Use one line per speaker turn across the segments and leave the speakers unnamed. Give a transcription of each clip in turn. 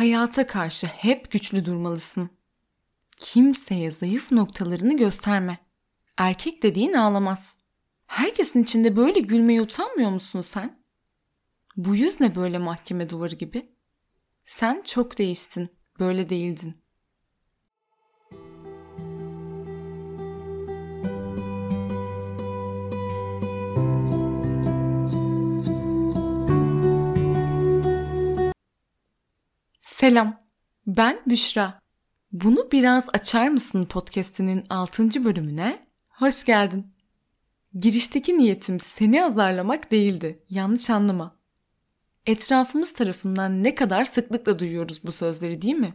Hayata karşı hep güçlü durmalısın. Kimseye zayıf noktalarını gösterme. Erkek dediğin ağlamaz. Herkesin içinde böyle gülmeye utanmıyor musun sen? Bu yüz ne böyle mahkeme duvarı gibi? Sen çok değiştin, böyle değildin. Selam, ben Büşra. Bunu biraz açar mısın podcast'inin 6. bölümüne? Hoş geldin. Girişteki niyetim seni azarlamak değildi. Yanlış anlama. Etrafımız tarafından ne kadar sıklıkla duyuyoruz bu sözleri değil mi?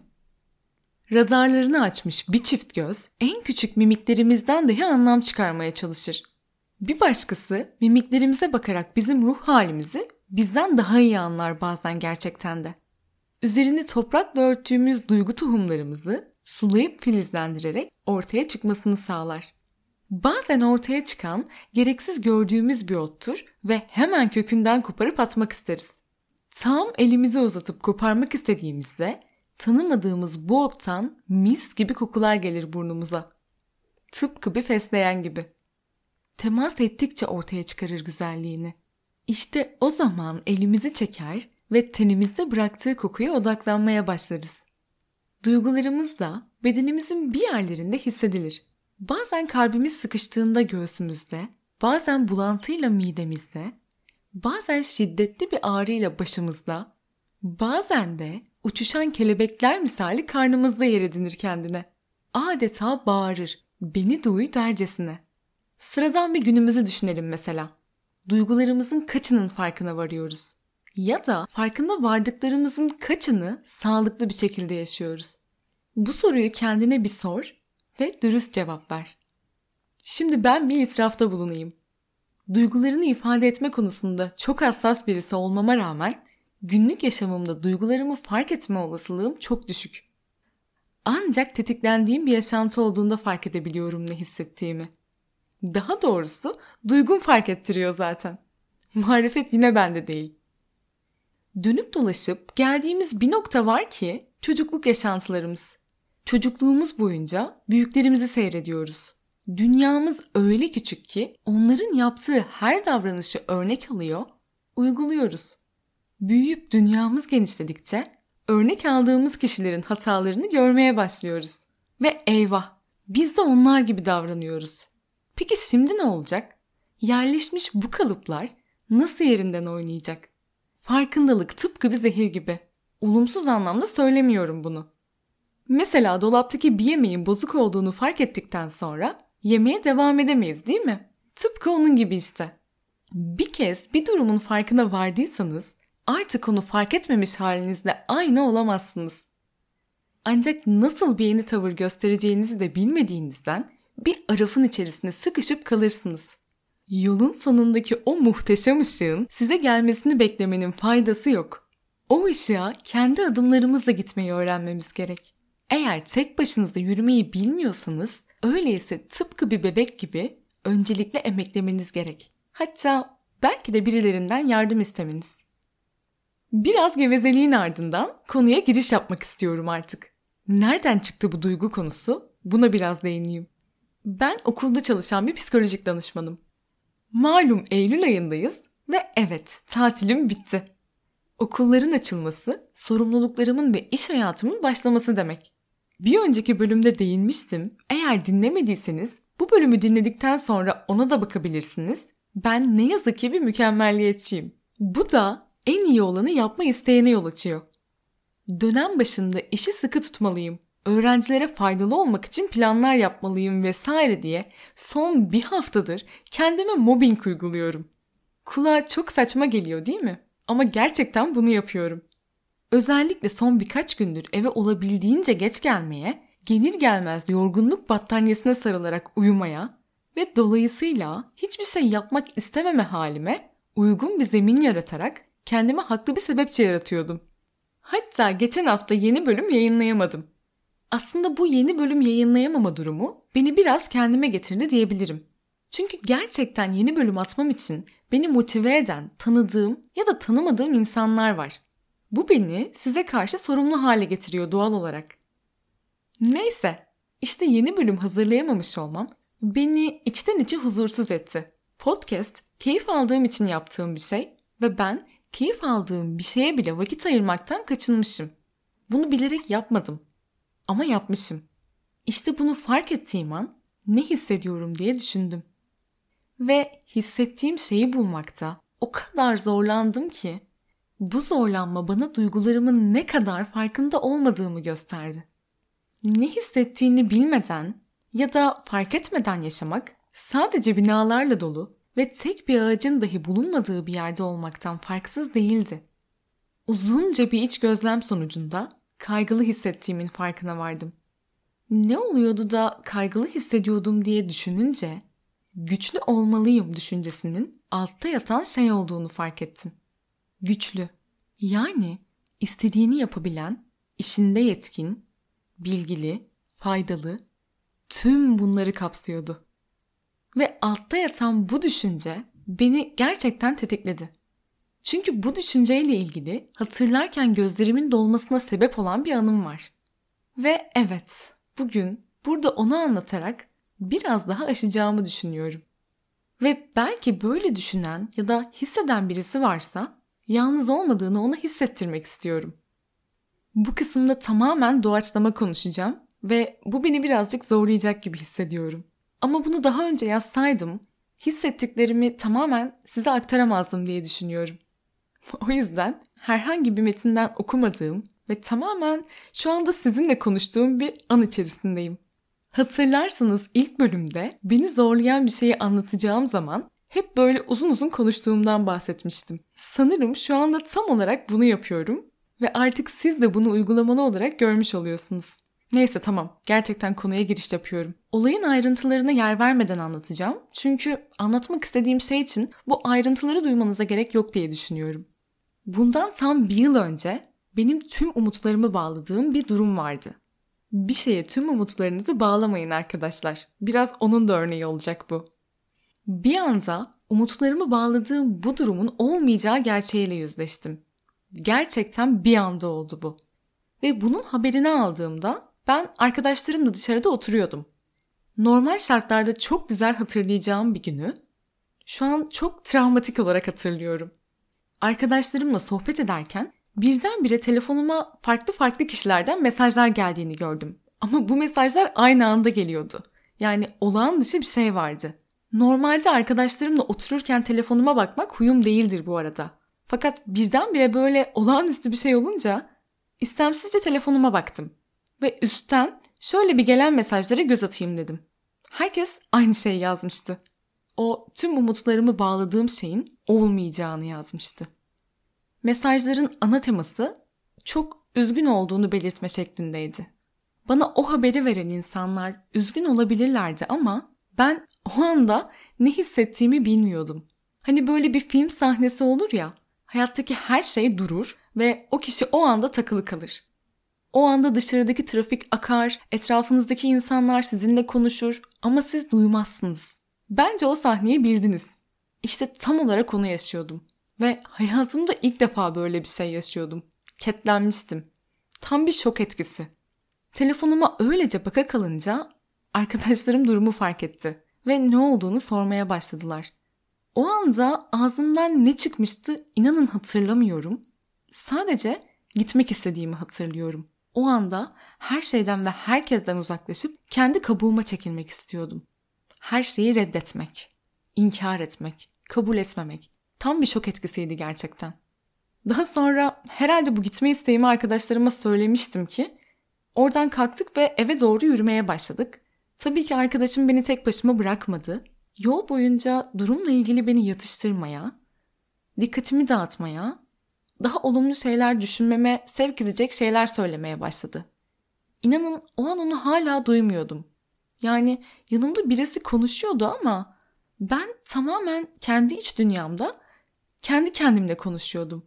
Radarlarını açmış bir çift göz en küçük mimiklerimizden dahi anlam çıkarmaya çalışır. Bir başkası mimiklerimize bakarak bizim ruh halimizi bizden daha iyi anlar bazen gerçekten de. Üzerini toprakla örttüğümüz duygu tohumlarımızı sulayıp filizlendirerek ortaya çıkmasını sağlar. Bazen ortaya çıkan gereksiz gördüğümüz bir ottur ve hemen kökünden koparıp atmak isteriz. Tam elimizi uzatıp koparmak istediğimizde tanımadığımız bu ottan mis gibi kokular gelir burnumuza. Tıpkı bir fesleğen gibi. Temas ettikçe ortaya çıkarır güzelliğini. İşte o zaman elimizi çeker ve tenimizde bıraktığı kokuya odaklanmaya başlarız. Duygularımız da bedenimizin bir yerlerinde hissedilir. Bazen kalbimiz sıkıştığında göğsümüzde, bazen bulantıyla midemizde, bazen şiddetli bir ağrıyla başımızda, bazen de uçuşan kelebekler misali karnımızda yer edinir kendine. Adeta bağırır, beni duy dercesine. Sıradan bir günümüzü düşünelim mesela. Duygularımızın kaçının farkına varıyoruz? Ya da farkında vardıklarımızın kaçını sağlıklı bir şekilde yaşıyoruz? Bu soruyu kendine bir sor ve dürüst cevap ver. Şimdi ben bir itirafta bulunayım. Duygularını ifade etme konusunda çok hassas birisi olmama rağmen günlük yaşamımda duygularımı fark etme olasılığım çok düşük. Ancak tetiklendiğim bir yaşantı olduğunda fark edebiliyorum ne hissettiğimi. Daha doğrusu duygum fark ettiriyor zaten. Marifet yine bende değil. Dönüp dolaşıp geldiğimiz bir nokta var ki çocukluk yaşantılarımız. Çocukluğumuz boyunca büyüklerimizi seyrediyoruz. Dünyamız öyle küçük ki onların yaptığı her davranışı örnek alıyor, uyguluyoruz. Büyüyüp dünyamız genişledikçe örnek aldığımız kişilerin hatalarını görmeye başlıyoruz. Ve eyvah biz de onlar gibi davranıyoruz. Peki şimdi ne olacak? Yerleşmiş bu kalıplar nasıl yerinden oynayacak? Farkındalık tıpkı bir zehir gibi. Olumsuz anlamda söylemiyorum bunu. Mesela dolaptaki bir yemeğin bozuk olduğunu fark ettikten sonra yemeye devam edemeyiz değil mi? Tıpkı onun gibi işte. Bir kez bir durumun farkına vardıysanız artık onu fark etmemiş halinizle aynı olamazsınız. Ancak nasıl bir yeni tavır göstereceğinizi de bilmediğinizden bir arafın içerisinde sıkışıp kalırsınız. Yolun sonundaki o muhteşem ışığın size gelmesini beklemenin faydası yok. O ışığa kendi adımlarımızla gitmeyi öğrenmemiz gerek. Eğer tek başınıza yürümeyi bilmiyorsanız öyleyse tıpkı bir bebek gibi öncelikle emeklemeniz gerek. Hatta belki de birilerinden yardım istemeniz. Biraz gevezeliğin ardından konuya giriş yapmak istiyorum artık. Nereden çıktı bu duygu konusu? Buna biraz değineyim. Ben okulda çalışan bir psikolojik danışmanım. Malum Eylül ayındayız ve evet tatilim bitti. Okulların açılması, sorumluluklarımın ve iş hayatımın başlaması demek. Bir önceki bölümde değinmiştim. Eğer dinlemediyseniz bu bölümü dinledikten sonra ona da bakabilirsiniz. Ben ne yazık ki bir mükemmelliyetçiyim. Bu da en iyi olanı yapma isteğine yol açıyor. Dönem başında işi sıkı tutmalıyım. Öğrencilere faydalı olmak için planlar yapmalıyım vesaire diye son bir haftadır kendime mobbing uyguluyorum. Kulağa çok saçma geliyor değil mi? Ama gerçekten bunu yapıyorum. Özellikle son birkaç gündür eve olabildiğince geç gelmeye, gelir gelmez yorgunluk battaniyesine sarılarak uyumaya ve dolayısıyla hiçbir şey yapmak istememe halime uygun bir zemin yaratarak kendime haklı bir sebepçe yaratıyordum. Hatta geçen hafta yeni bölüm yayınlayamadım. Aslında bu yeni bölüm yayınlayamama durumu beni biraz kendime getirdi diyebilirim. Çünkü gerçekten yeni bölüm atmam için beni motive eden, tanıdığım ya da tanımadığım insanlar var. Bu beni size karşı sorumlu hale getiriyor doğal olarak. Neyse, işte yeni bölüm hazırlayamamış olmam beni içten içe huzursuz etti. Podcast keyif aldığım için yaptığım bir şey ve ben keyif aldığım bir şeye bile vakit ayırmaktan kaçınmışım. Bunu bilerek yapmadım ama yapmışım. İşte bunu fark ettiğim an ne hissediyorum diye düşündüm. Ve hissettiğim şeyi bulmakta o kadar zorlandım ki bu zorlanma bana duygularımın ne kadar farkında olmadığımı gösterdi. Ne hissettiğini bilmeden ya da fark etmeden yaşamak sadece binalarla dolu ve tek bir ağacın dahi bulunmadığı bir yerde olmaktan farksız değildi. Uzunca bir iç gözlem sonucunda kaygılı hissettiğimin farkına vardım. Ne oluyordu da kaygılı hissediyordum diye düşününce güçlü olmalıyım düşüncesinin altta yatan şey olduğunu fark ettim. Güçlü. Yani istediğini yapabilen, işinde yetkin, bilgili, faydalı, tüm bunları kapsıyordu. Ve altta yatan bu düşünce beni gerçekten tetikledi. Çünkü bu düşünceyle ilgili hatırlarken gözlerimin dolmasına sebep olan bir anım var. Ve evet, bugün burada onu anlatarak biraz daha aşacağımı düşünüyorum. Ve belki böyle düşünen ya da hisseden birisi varsa yalnız olmadığını ona hissettirmek istiyorum. Bu kısımda tamamen doğaçlama konuşacağım ve bu beni birazcık zorlayacak gibi hissediyorum. Ama bunu daha önce yazsaydım hissettiklerimi tamamen size aktaramazdım diye düşünüyorum. O yüzden herhangi bir metinden okumadığım ve tamamen şu anda sizinle konuştuğum bir an içerisindeyim. Hatırlarsınız ilk bölümde beni zorlayan bir şeyi anlatacağım zaman hep böyle uzun uzun konuştuğumdan bahsetmiştim. Sanırım şu anda tam olarak bunu yapıyorum ve artık siz de bunu uygulamalı olarak görmüş oluyorsunuz. Neyse tamam. Gerçekten konuya giriş yapıyorum. Olayın ayrıntılarına yer vermeden anlatacağım. Çünkü anlatmak istediğim şey için bu ayrıntıları duymanıza gerek yok diye düşünüyorum. Bundan tam bir yıl önce benim tüm umutlarımı bağladığım bir durum vardı. Bir şeye tüm umutlarınızı bağlamayın arkadaşlar. Biraz onun da örneği olacak bu. Bir anda umutlarımı bağladığım bu durumun olmayacağı gerçeğiyle yüzleştim. Gerçekten bir anda oldu bu. Ve bunun haberini aldığımda ben arkadaşlarımla dışarıda oturuyordum. Normal şartlarda çok güzel hatırlayacağım bir günü şu an çok travmatik olarak hatırlıyorum. Arkadaşlarımla sohbet ederken birdenbire telefonuma farklı farklı kişilerden mesajlar geldiğini gördüm. Ama bu mesajlar aynı anda geliyordu. Yani olağan dışı bir şey vardı. Normalde arkadaşlarımla otururken telefonuma bakmak huyum değildir bu arada. Fakat birdenbire böyle olağanüstü bir şey olunca istemsizce telefonuma baktım. Ve üstten şöyle bir gelen mesajlara göz atayım dedim. Herkes aynı şeyi yazmıştı. O tüm umutlarımı bağladığım şeyin olmayacağını yazmıştı. Mesajların ana teması çok üzgün olduğunu belirtme şeklindeydi. Bana o haberi veren insanlar üzgün olabilirlerdi ama ben o anda ne hissettiğimi bilmiyordum. Hani böyle bir film sahnesi olur ya, hayattaki her şey durur ve o kişi o anda takılı kalır. O anda dışarıdaki trafik akar, etrafınızdaki insanlar sizinle konuşur ama siz duymazsınız. Bence o sahneyi bildiniz. İşte tam olarak onu yaşıyordum. Ve hayatımda ilk defa böyle bir şey yaşıyordum. Ketlenmiştim. Tam bir şok etkisi. Telefonuma öylece baka kalınca arkadaşlarım durumu fark etti ve ne olduğunu sormaya başladılar. O anda ağzımdan ne çıkmıştı inanın hatırlamıyorum. Sadece gitmek istediğimi hatırlıyorum. O anda her şeyden ve herkesten uzaklaşıp kendi kabuğuma çekilmek istiyordum. Her şeyi reddetmek, inkar etmek, kabul etmemek. Tam bir şok etkisiydi gerçekten. Daha sonra herhalde bu gitme isteğimi arkadaşlarıma söylemiştim ki oradan kalktık ve eve doğru yürümeye başladık. Tabii ki arkadaşım beni tek başıma bırakmadı. Yol boyunca durumla ilgili beni yatıştırmaya, dikkatimi dağıtmaya daha olumlu şeyler düşünmeme sevk edecek şeyler söylemeye başladı. İnanın o an onu hala duymuyordum. Yani yanımda birisi konuşuyordu ama ben tamamen kendi iç dünyamda kendi kendimle konuşuyordum.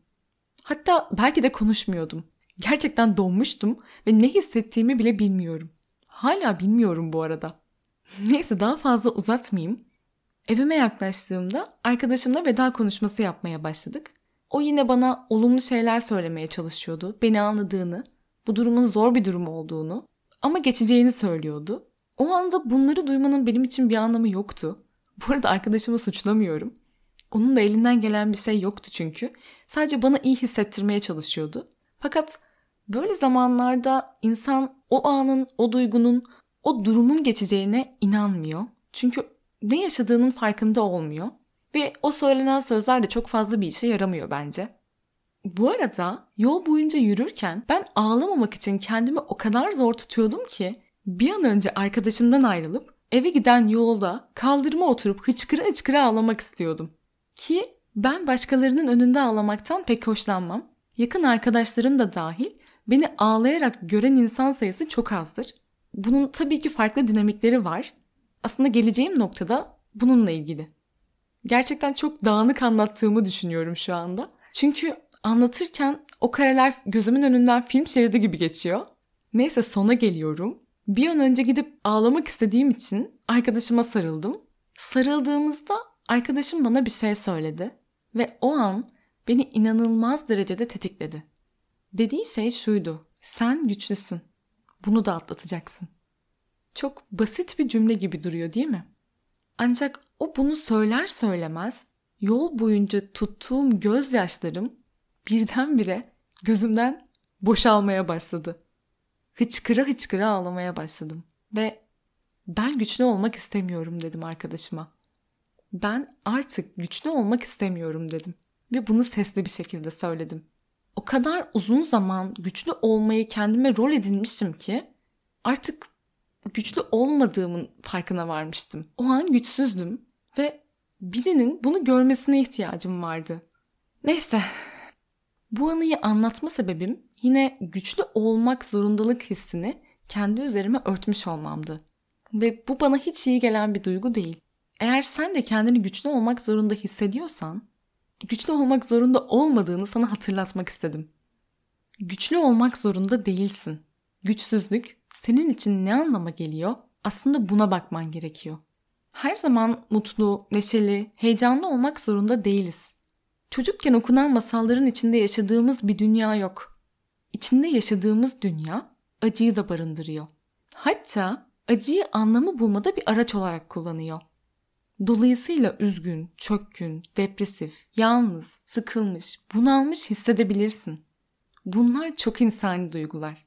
Hatta belki de konuşmuyordum. Gerçekten donmuştum ve ne hissettiğimi bile bilmiyorum. Hala bilmiyorum bu arada. Neyse daha fazla uzatmayayım. Evime yaklaştığımda arkadaşımla veda konuşması yapmaya başladık. O yine bana olumlu şeyler söylemeye çalışıyordu. Beni anladığını, bu durumun zor bir durum olduğunu ama geçeceğini söylüyordu. O anda bunları duymanın benim için bir anlamı yoktu. Bu arada arkadaşımı suçlamıyorum. Onun da elinden gelen bir şey yoktu çünkü. Sadece bana iyi hissettirmeye çalışıyordu. Fakat böyle zamanlarda insan o anın, o duygunun, o durumun geçeceğine inanmıyor. Çünkü ne yaşadığının farkında olmuyor. Ve o söylenen sözler de çok fazla bir işe yaramıyor bence. Bu arada yol boyunca yürürken ben ağlamamak için kendimi o kadar zor tutuyordum ki bir an önce arkadaşımdan ayrılıp eve giden yolda kaldırıma oturup hıçkıra hıçkıra ağlamak istiyordum. Ki ben başkalarının önünde ağlamaktan pek hoşlanmam. Yakın arkadaşlarım da dahil beni ağlayarak gören insan sayısı çok azdır. Bunun tabii ki farklı dinamikleri var. Aslında geleceğim noktada bununla ilgili. Gerçekten çok dağınık anlattığımı düşünüyorum şu anda. Çünkü anlatırken o kareler gözümün önünden film şeridi gibi geçiyor. Neyse sona geliyorum. Bir an önce gidip ağlamak istediğim için arkadaşıma sarıldım. Sarıldığımızda arkadaşım bana bir şey söyledi ve o an beni inanılmaz derecede tetikledi. Dediği şey şuydu. Sen güçlüsün. Bunu da atlatacaksın. Çok basit bir cümle gibi duruyor değil mi? Ancak o bunu söyler söylemez yol boyunca tuttuğum gözyaşlarım birdenbire gözümden boşalmaya başladı. Hıçkıra hıçkıra ağlamaya başladım ve ben güçlü olmak istemiyorum dedim arkadaşıma. Ben artık güçlü olmak istemiyorum dedim ve bunu sesli bir şekilde söyledim. O kadar uzun zaman güçlü olmayı kendime rol edinmiştim ki artık güçlü olmadığımın farkına varmıştım. O an güçsüzdüm ve birinin bunu görmesine ihtiyacım vardı. Neyse. Bu anıyı anlatma sebebim yine güçlü olmak zorundalık hissini kendi üzerime örtmüş olmamdı. Ve bu bana hiç iyi gelen bir duygu değil. Eğer sen de kendini güçlü olmak zorunda hissediyorsan, güçlü olmak zorunda olmadığını sana hatırlatmak istedim. Güçlü olmak zorunda değilsin. Güçsüzlük senin için ne anlama geliyor? Aslında buna bakman gerekiyor. Her zaman mutlu, neşeli, heyecanlı olmak zorunda değiliz. Çocukken okunan masalların içinde yaşadığımız bir dünya yok. İçinde yaşadığımız dünya acıyı da barındırıyor. Hatta acıyı anlamı bulmada bir araç olarak kullanıyor. Dolayısıyla üzgün, çökkün, depresif, yalnız, sıkılmış, bunalmış hissedebilirsin. Bunlar çok insani duygular.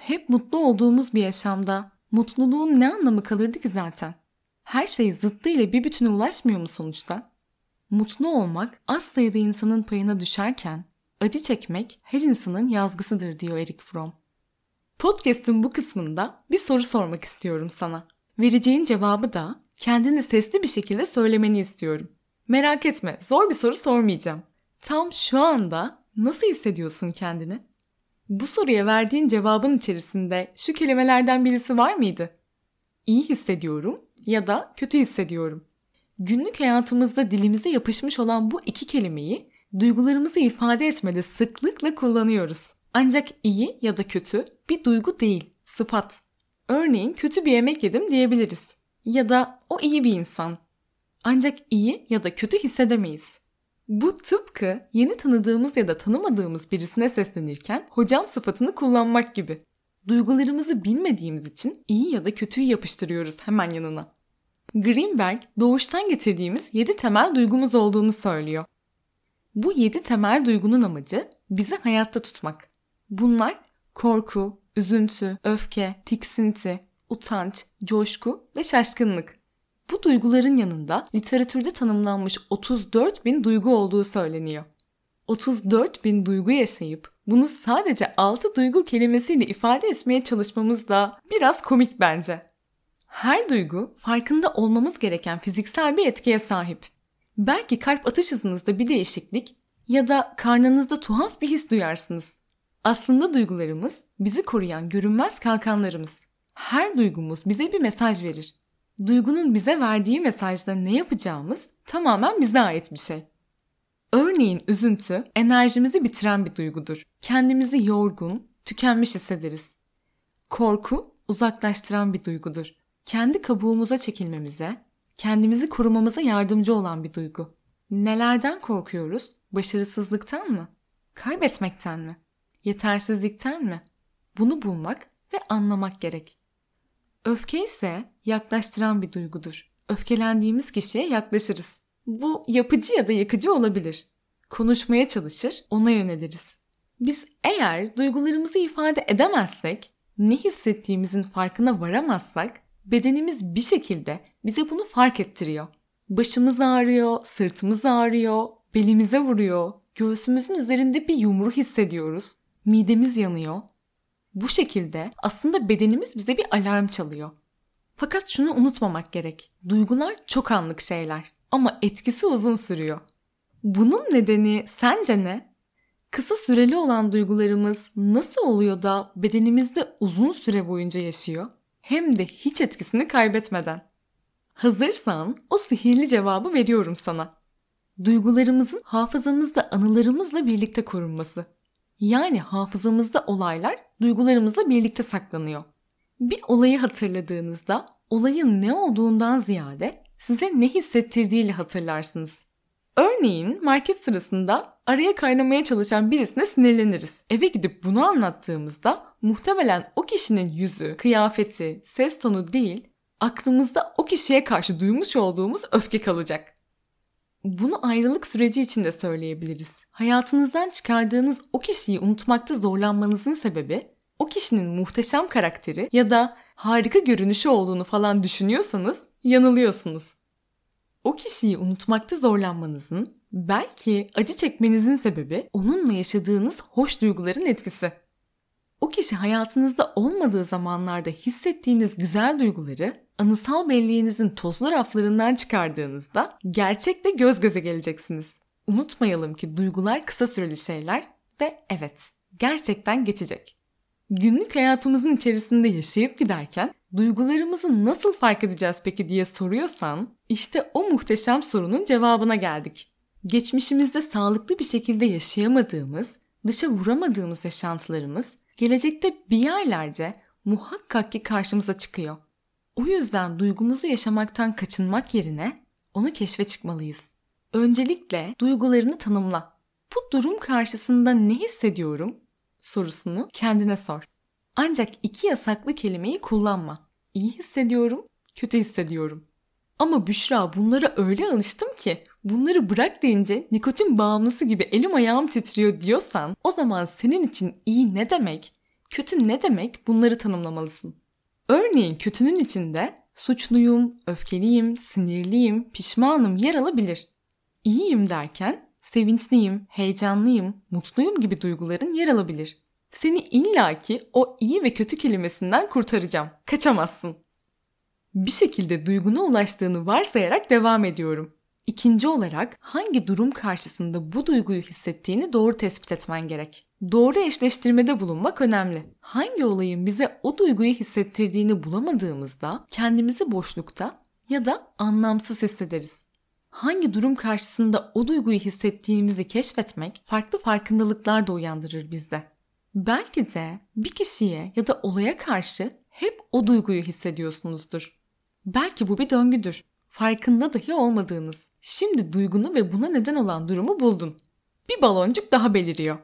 Hep mutlu olduğumuz bir yaşamda mutluluğun ne anlamı kalırdı ki zaten? Her şey zıttıyla bir bütüne ulaşmıyor mu sonuçta? Mutlu olmak az sayıda insanın payına düşerken acı çekmek her insanın yazgısıdır diyor Erik Fromm. Podcast'ın bu kısmında bir soru sormak istiyorum sana. Vereceğin cevabı da kendini sesli bir şekilde söylemeni istiyorum. Merak etme, zor bir soru sormayacağım. Tam şu anda nasıl hissediyorsun kendini? Bu soruya verdiğin cevabın içerisinde şu kelimelerden birisi var mıydı? İyi hissediyorum ya da kötü hissediyorum. Günlük hayatımızda dilimize yapışmış olan bu iki kelimeyi duygularımızı ifade etmede sıklıkla kullanıyoruz. Ancak iyi ya da kötü bir duygu değil, sıfat. Örneğin kötü bir yemek yedim diyebiliriz. Ya da o iyi bir insan. Ancak iyi ya da kötü hissedemeyiz. Bu tıpkı yeni tanıdığımız ya da tanımadığımız birisine seslenirken hocam sıfatını kullanmak gibi. Duygularımızı bilmediğimiz için iyi ya da kötüyü yapıştırıyoruz hemen yanına. Greenberg doğuştan getirdiğimiz 7 temel duygumuz olduğunu söylüyor. Bu 7 temel duygunun amacı bizi hayatta tutmak. Bunlar korku, üzüntü, öfke, tiksinti, utanç, coşku ve şaşkınlık. Bu duyguların yanında literatürde tanımlanmış 34 bin duygu olduğu söyleniyor. 34 bin duygu yaşayıp bunu sadece 6 duygu kelimesiyle ifade etmeye çalışmamız da biraz komik bence. Her duygu farkında olmamız gereken fiziksel bir etkiye sahip. Belki kalp atış hızınızda bir değişiklik ya da karnınızda tuhaf bir his duyarsınız. Aslında duygularımız bizi koruyan görünmez kalkanlarımız. Her duygumuz bize bir mesaj verir duygunun bize verdiği mesajda ne yapacağımız tamamen bize ait bir şey. Örneğin üzüntü enerjimizi bitiren bir duygudur. Kendimizi yorgun, tükenmiş hissederiz. Korku uzaklaştıran bir duygudur. Kendi kabuğumuza çekilmemize, kendimizi korumamıza yardımcı olan bir duygu. Nelerden korkuyoruz? Başarısızlıktan mı? Kaybetmekten mi? Yetersizlikten mi? Bunu bulmak ve anlamak gerek. Öfke ise yaklaştıran bir duygudur. Öfkelendiğimiz kişiye yaklaşırız. Bu yapıcı ya da yakıcı olabilir. Konuşmaya çalışır, ona yöneliriz. Biz eğer duygularımızı ifade edemezsek, ne hissettiğimizin farkına varamazsak, bedenimiz bir şekilde bize bunu fark ettiriyor. Başımız ağrıyor, sırtımız ağrıyor, belimize vuruyor, göğsümüzün üzerinde bir yumru hissediyoruz, midemiz yanıyor. Bu şekilde aslında bedenimiz bize bir alarm çalıyor. Fakat şunu unutmamak gerek. Duygular çok anlık şeyler ama etkisi uzun sürüyor. Bunun nedeni sence ne? Kısa süreli olan duygularımız nasıl oluyor da bedenimizde uzun süre boyunca yaşıyor? Hem de hiç etkisini kaybetmeden. Hazırsan o sihirli cevabı veriyorum sana. Duygularımızın hafızamızda anılarımızla birlikte korunması. Yani hafızamızda olaylar duygularımızla birlikte saklanıyor. Bir olayı hatırladığınızda olayın ne olduğundan ziyade size ne hissettirdiğiyle hatırlarsınız. Örneğin market sırasında araya kaynamaya çalışan birisine sinirleniriz. Eve gidip bunu anlattığımızda muhtemelen o kişinin yüzü, kıyafeti, ses tonu değil, aklımızda o kişiye karşı duymuş olduğumuz öfke kalacak. Bunu ayrılık süreci için de söyleyebiliriz. Hayatınızdan çıkardığınız o kişiyi unutmakta zorlanmanızın sebebi o kişinin muhteşem karakteri ya da harika görünüşü olduğunu falan düşünüyorsanız yanılıyorsunuz. O kişiyi unutmakta zorlanmanızın, belki acı çekmenizin sebebi onunla yaşadığınız hoş duyguların etkisi. O kişi hayatınızda olmadığı zamanlarda hissettiğiniz güzel duyguları anısal belleğinizin tozlu raflarından çıkardığınızda gerçekle göz göze geleceksiniz. Unutmayalım ki duygular kısa süreli şeyler ve evet gerçekten geçecek. Günlük hayatımızın içerisinde yaşayıp giderken duygularımızı nasıl fark edeceğiz peki diye soruyorsan işte o muhteşem sorunun cevabına geldik. Geçmişimizde sağlıklı bir şekilde yaşayamadığımız, dışa vuramadığımız yaşantılarımız gelecekte bir yerlerde muhakkak ki karşımıza çıkıyor. O yüzden duygumuzu yaşamaktan kaçınmak yerine onu keşfe çıkmalıyız. Öncelikle duygularını tanımla. Bu durum karşısında ne hissediyorum sorusunu kendine sor. Ancak iki yasaklı kelimeyi kullanma. İyi hissediyorum, kötü hissediyorum. Ama Büşra bunlara öyle alıştım ki bunları bırak deyince nikotin bağımlısı gibi elim ayağım titriyor diyorsan o zaman senin için iyi ne demek, kötü ne demek bunları tanımlamalısın. Örneğin kötünün içinde suçluyum, öfkeliyim, sinirliyim, pişmanım yer alabilir. İyiyim derken sevinçliyim, heyecanlıyım, mutluyum gibi duyguların yer alabilir. Seni illaki o iyi ve kötü kelimesinden kurtaracağım. Kaçamazsın. Bir şekilde duyguna ulaştığını varsayarak devam ediyorum. İkinci olarak hangi durum karşısında bu duyguyu hissettiğini doğru tespit etmen gerek. Doğru eşleştirmede bulunmak önemli. Hangi olayın bize o duyguyu hissettirdiğini bulamadığımızda kendimizi boşlukta ya da anlamsız hissederiz. Hangi durum karşısında o duyguyu hissettiğimizi keşfetmek farklı farkındalıklar da uyandırır bizde. Belki de bir kişiye ya da olaya karşı hep o duyguyu hissediyorsunuzdur. Belki bu bir döngüdür. Farkında dahi olmadığınız. Şimdi duygunu ve buna neden olan durumu buldun. Bir baloncuk daha beliriyor.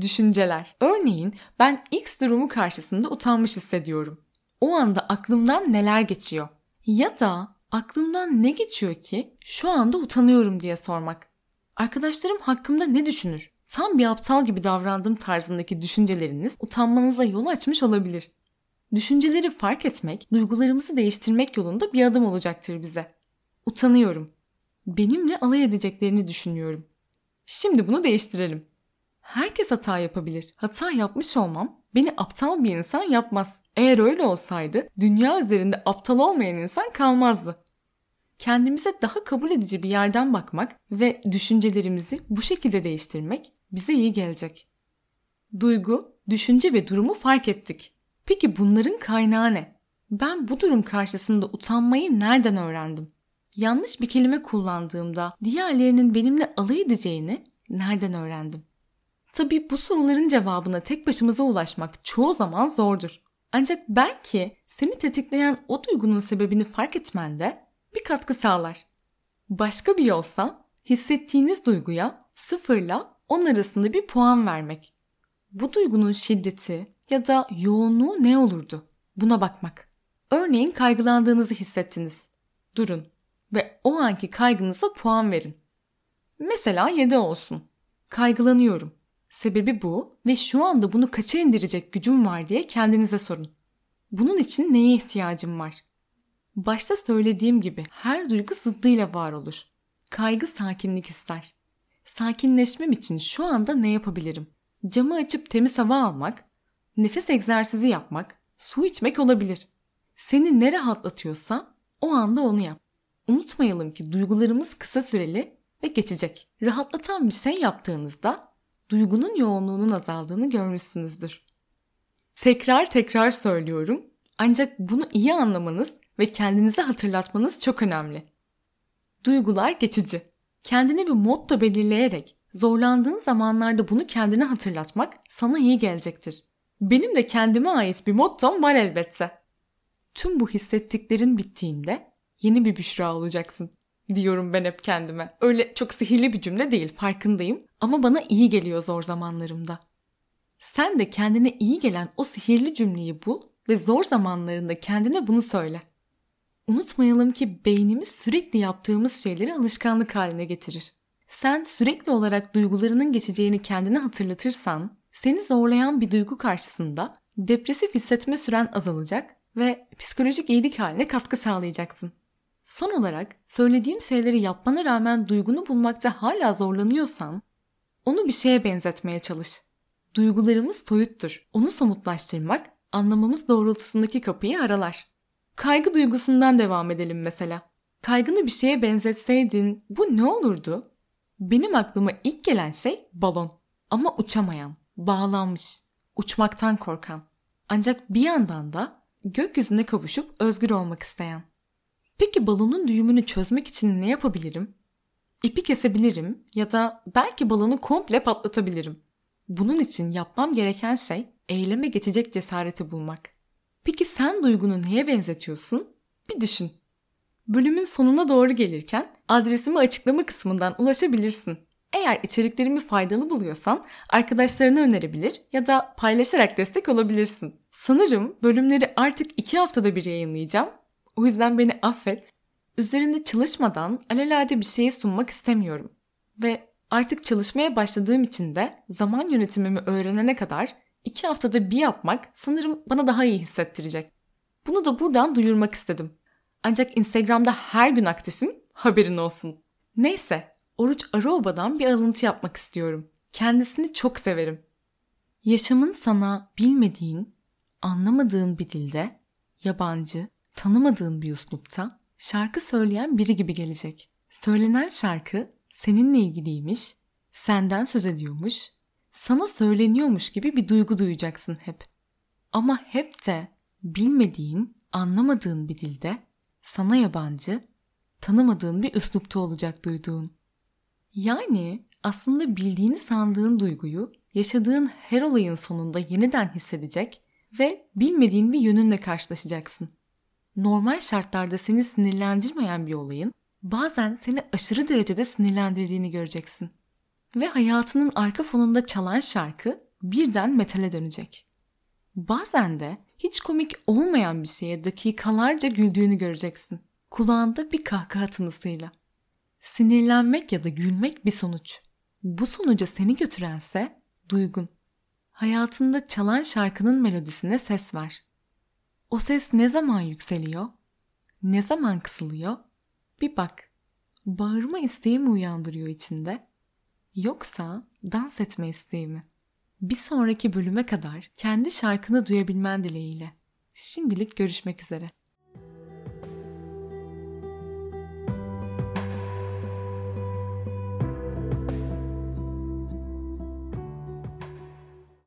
Düşünceler. Örneğin ben X durumu karşısında utanmış hissediyorum. O anda aklımdan neler geçiyor? Ya da aklımdan ne geçiyor ki şu anda utanıyorum diye sormak. Arkadaşlarım hakkımda ne düşünür? Tam bir aptal gibi davrandığım tarzındaki düşünceleriniz utanmanıza yol açmış olabilir. Düşünceleri fark etmek, duygularımızı değiştirmek yolunda bir adım olacaktır bize. Utanıyorum. Benimle alay edeceklerini düşünüyorum. Şimdi bunu değiştirelim. Herkes hata yapabilir. Hata yapmış olmam beni aptal bir insan yapmaz. Eğer öyle olsaydı dünya üzerinde aptal olmayan insan kalmazdı. Kendimize daha kabul edici bir yerden bakmak ve düşüncelerimizi bu şekilde değiştirmek bize iyi gelecek. Duygu, düşünce ve durumu fark ettik. Peki bunların kaynağı ne? Ben bu durum karşısında utanmayı nereden öğrendim? Yanlış bir kelime kullandığımda diğerlerinin benimle alay edeceğini nereden öğrendim? Tabii bu soruların cevabına tek başımıza ulaşmak çoğu zaman zordur. Ancak belki seni tetikleyen o duygunun sebebini fark etmende bir katkı sağlar. Başka bir yolsa hissettiğiniz duyguya sıfırla 10 arasında bir puan vermek. Bu duygunun şiddeti ya da yoğunluğu ne olurdu? Buna bakmak. Örneğin kaygılandığınızı hissettiniz. Durun ve o anki kaygınıza puan verin. Mesela 7 olsun. Kaygılanıyorum. Sebebi bu ve şu anda bunu kaça indirecek gücüm var diye kendinize sorun. Bunun için neye ihtiyacım var? Başta söylediğim gibi her duygu zıddıyla var olur. Kaygı sakinlik ister. Sakinleşmem için şu anda ne yapabilirim? Camı açıp temiz hava almak, nefes egzersizi yapmak, su içmek olabilir. Seni ne rahatlatıyorsa o anda onu yap. Unutmayalım ki duygularımız kısa süreli ve geçecek. Rahatlatan bir şey yaptığınızda duygunun yoğunluğunun azaldığını görmüşsünüzdür. Tekrar tekrar söylüyorum ancak bunu iyi anlamanız ve kendinize hatırlatmanız çok önemli. Duygular geçici. Kendine bir motto belirleyerek zorlandığın zamanlarda bunu kendine hatırlatmak sana iyi gelecektir. Benim de kendime ait bir mottom var elbette. Tüm bu hissettiklerin bittiğinde yeni bir Büşra olacaksın diyorum ben hep kendime. Öyle çok sihirli bir cümle değil farkındayım ama bana iyi geliyor zor zamanlarımda. Sen de kendine iyi gelen o sihirli cümleyi bul ve zor zamanlarında kendine bunu söyle. Unutmayalım ki beynimiz sürekli yaptığımız şeyleri alışkanlık haline getirir. Sen sürekli olarak duygularının geçeceğini kendine hatırlatırsan, seni zorlayan bir duygu karşısında depresif hissetme süren azalacak ve psikolojik iyilik haline katkı sağlayacaksın. Son olarak söylediğim şeyleri yapmana rağmen duygunu bulmakta hala zorlanıyorsan, onu bir şeye benzetmeye çalış. Duygularımız soyuttur. Onu somutlaştırmak, anlamamız doğrultusundaki kapıyı aralar. Kaygı duygusundan devam edelim mesela. Kaygını bir şeye benzetseydin bu ne olurdu? Benim aklıma ilk gelen şey balon. Ama uçamayan, bağlanmış, uçmaktan korkan. Ancak bir yandan da gökyüzüne kavuşup özgür olmak isteyen. Peki balonun düğümünü çözmek için ne yapabilirim? İpi kesebilirim ya da belki balonu komple patlatabilirim. Bunun için yapmam gereken şey eyleme geçecek cesareti bulmak. Peki sen duygunu neye benzetiyorsun? Bir düşün. Bölümün sonuna doğru gelirken adresimi açıklama kısmından ulaşabilirsin. Eğer içeriklerimi faydalı buluyorsan arkadaşlarına önerebilir ya da paylaşarak destek olabilirsin. Sanırım bölümleri artık iki haftada bir yayınlayacağım. O yüzden beni affet. Üzerinde çalışmadan alelade bir şeyi sunmak istemiyorum. Ve artık çalışmaya başladığım için de zaman yönetimimi öğrenene kadar iki haftada bir yapmak sanırım bana daha iyi hissettirecek. Bunu da buradan duyurmak istedim. Ancak Instagram'da her gün aktifim, haberin olsun. Neyse, Oruç Aroba'dan bir alıntı yapmak istiyorum. Kendisini çok severim. Yaşamın sana bilmediğin, anlamadığın bir dilde, yabancı, tanımadığın bir üslupta şarkı söyleyen biri gibi gelecek. Söylenen şarkı seninle ilgiliymiş, senden söz ediyormuş sana söyleniyormuş gibi bir duygu duyacaksın hep. Ama hep de bilmediğin, anlamadığın bir dilde, sana yabancı, tanımadığın bir üslupta olacak duyduğun. Yani aslında bildiğini sandığın duyguyu yaşadığın her olayın sonunda yeniden hissedecek ve bilmediğin bir yönünle karşılaşacaksın. Normal şartlarda seni sinirlendirmeyen bir olayın bazen seni aşırı derecede sinirlendirdiğini göreceksin ve hayatının arka fonunda çalan şarkı birden metale dönecek. Bazen de hiç komik olmayan bir şeye dakikalarca güldüğünü göreceksin. Kulağında bir kahkaha tınısıyla. Sinirlenmek ya da gülmek bir sonuç. Bu sonuca seni götürense duygun. Hayatında çalan şarkının melodisine ses ver. O ses ne zaman yükseliyor? Ne zaman kısılıyor? Bir bak. Bağırma isteği mi uyandırıyor içinde? Yoksa dans etme isteği mi? Bir sonraki bölüme kadar kendi şarkını duyabilmen dileğiyle. Şimdilik görüşmek üzere.